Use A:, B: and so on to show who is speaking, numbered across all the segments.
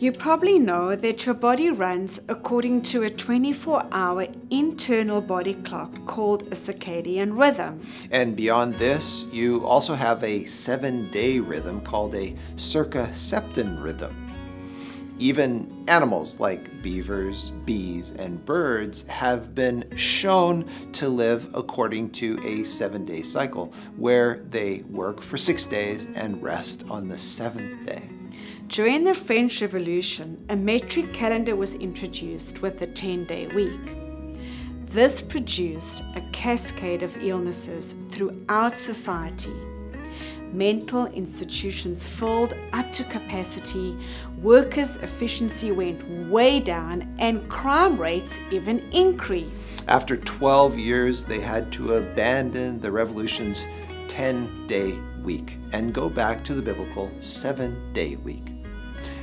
A: You probably know that your body runs according to a 24 hour internal body clock called a circadian rhythm.
B: And beyond this, you also have a seven day rhythm called a circaseptan rhythm. Even animals like beavers, bees, and birds have been shown to live according to a seven day cycle where they work for six days and rest on the seventh day.
A: During the French Revolution, a metric calendar was introduced with a 10 day week. This produced a cascade of illnesses throughout society. Mental institutions filled up to capacity, workers' efficiency went way down, and crime rates even increased.
B: After 12 years, they had to abandon the revolution's 10 day week and go back to the biblical seven day week.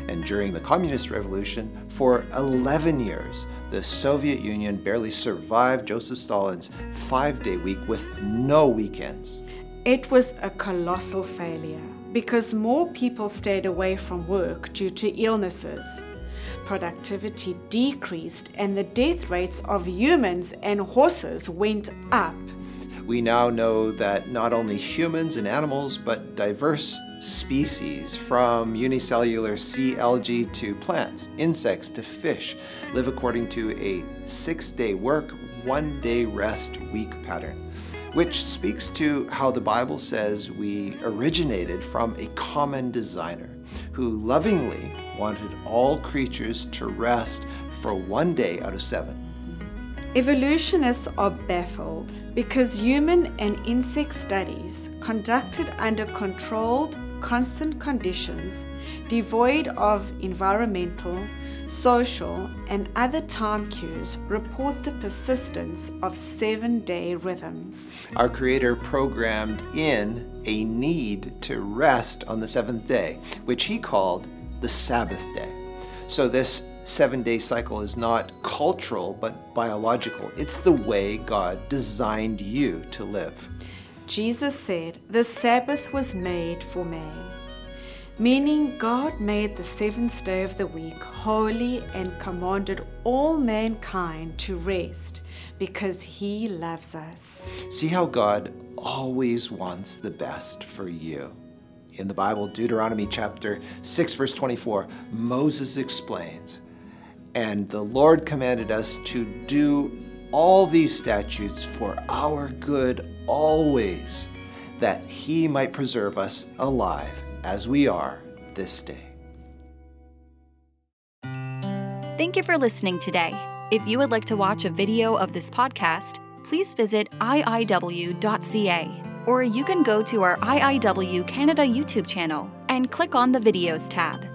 B: And during the Communist Revolution, for 11 years, the Soviet Union barely survived Joseph Stalin's five day week with no weekends.
A: It was a colossal failure because more people stayed away from work due to illnesses. Productivity decreased and the death rates of humans and horses went up.
B: We now know that not only humans and animals, but diverse species, from unicellular sea algae to plants, insects to fish, live according to a six day work, one day rest week pattern, which speaks to how the Bible says we originated from a common designer who lovingly wanted all creatures to rest for one day out of seven.
A: Evolutionists are baffled because human and insect studies conducted under controlled constant conditions, devoid of environmental, social, and other time cues, report the persistence of seven day rhythms.
B: Our Creator programmed in a need to rest on the seventh day, which He called the Sabbath day. So, this seven day cycle is not cultural but biological. It's the way God designed you to live.
A: Jesus said, The Sabbath was made for man, meaning God made the seventh day of the week holy and commanded all mankind to rest because he loves us.
B: See how God always wants the best for you. In the Bible, Deuteronomy chapter 6, verse 24, Moses explains, And the Lord commanded us to do all these statutes for our good always, that he might preserve us alive as we are this day.
C: Thank you for listening today. If you would like to watch a video of this podcast, please visit iiw.ca or you can go to our IIW Canada YouTube channel and click on the Videos tab.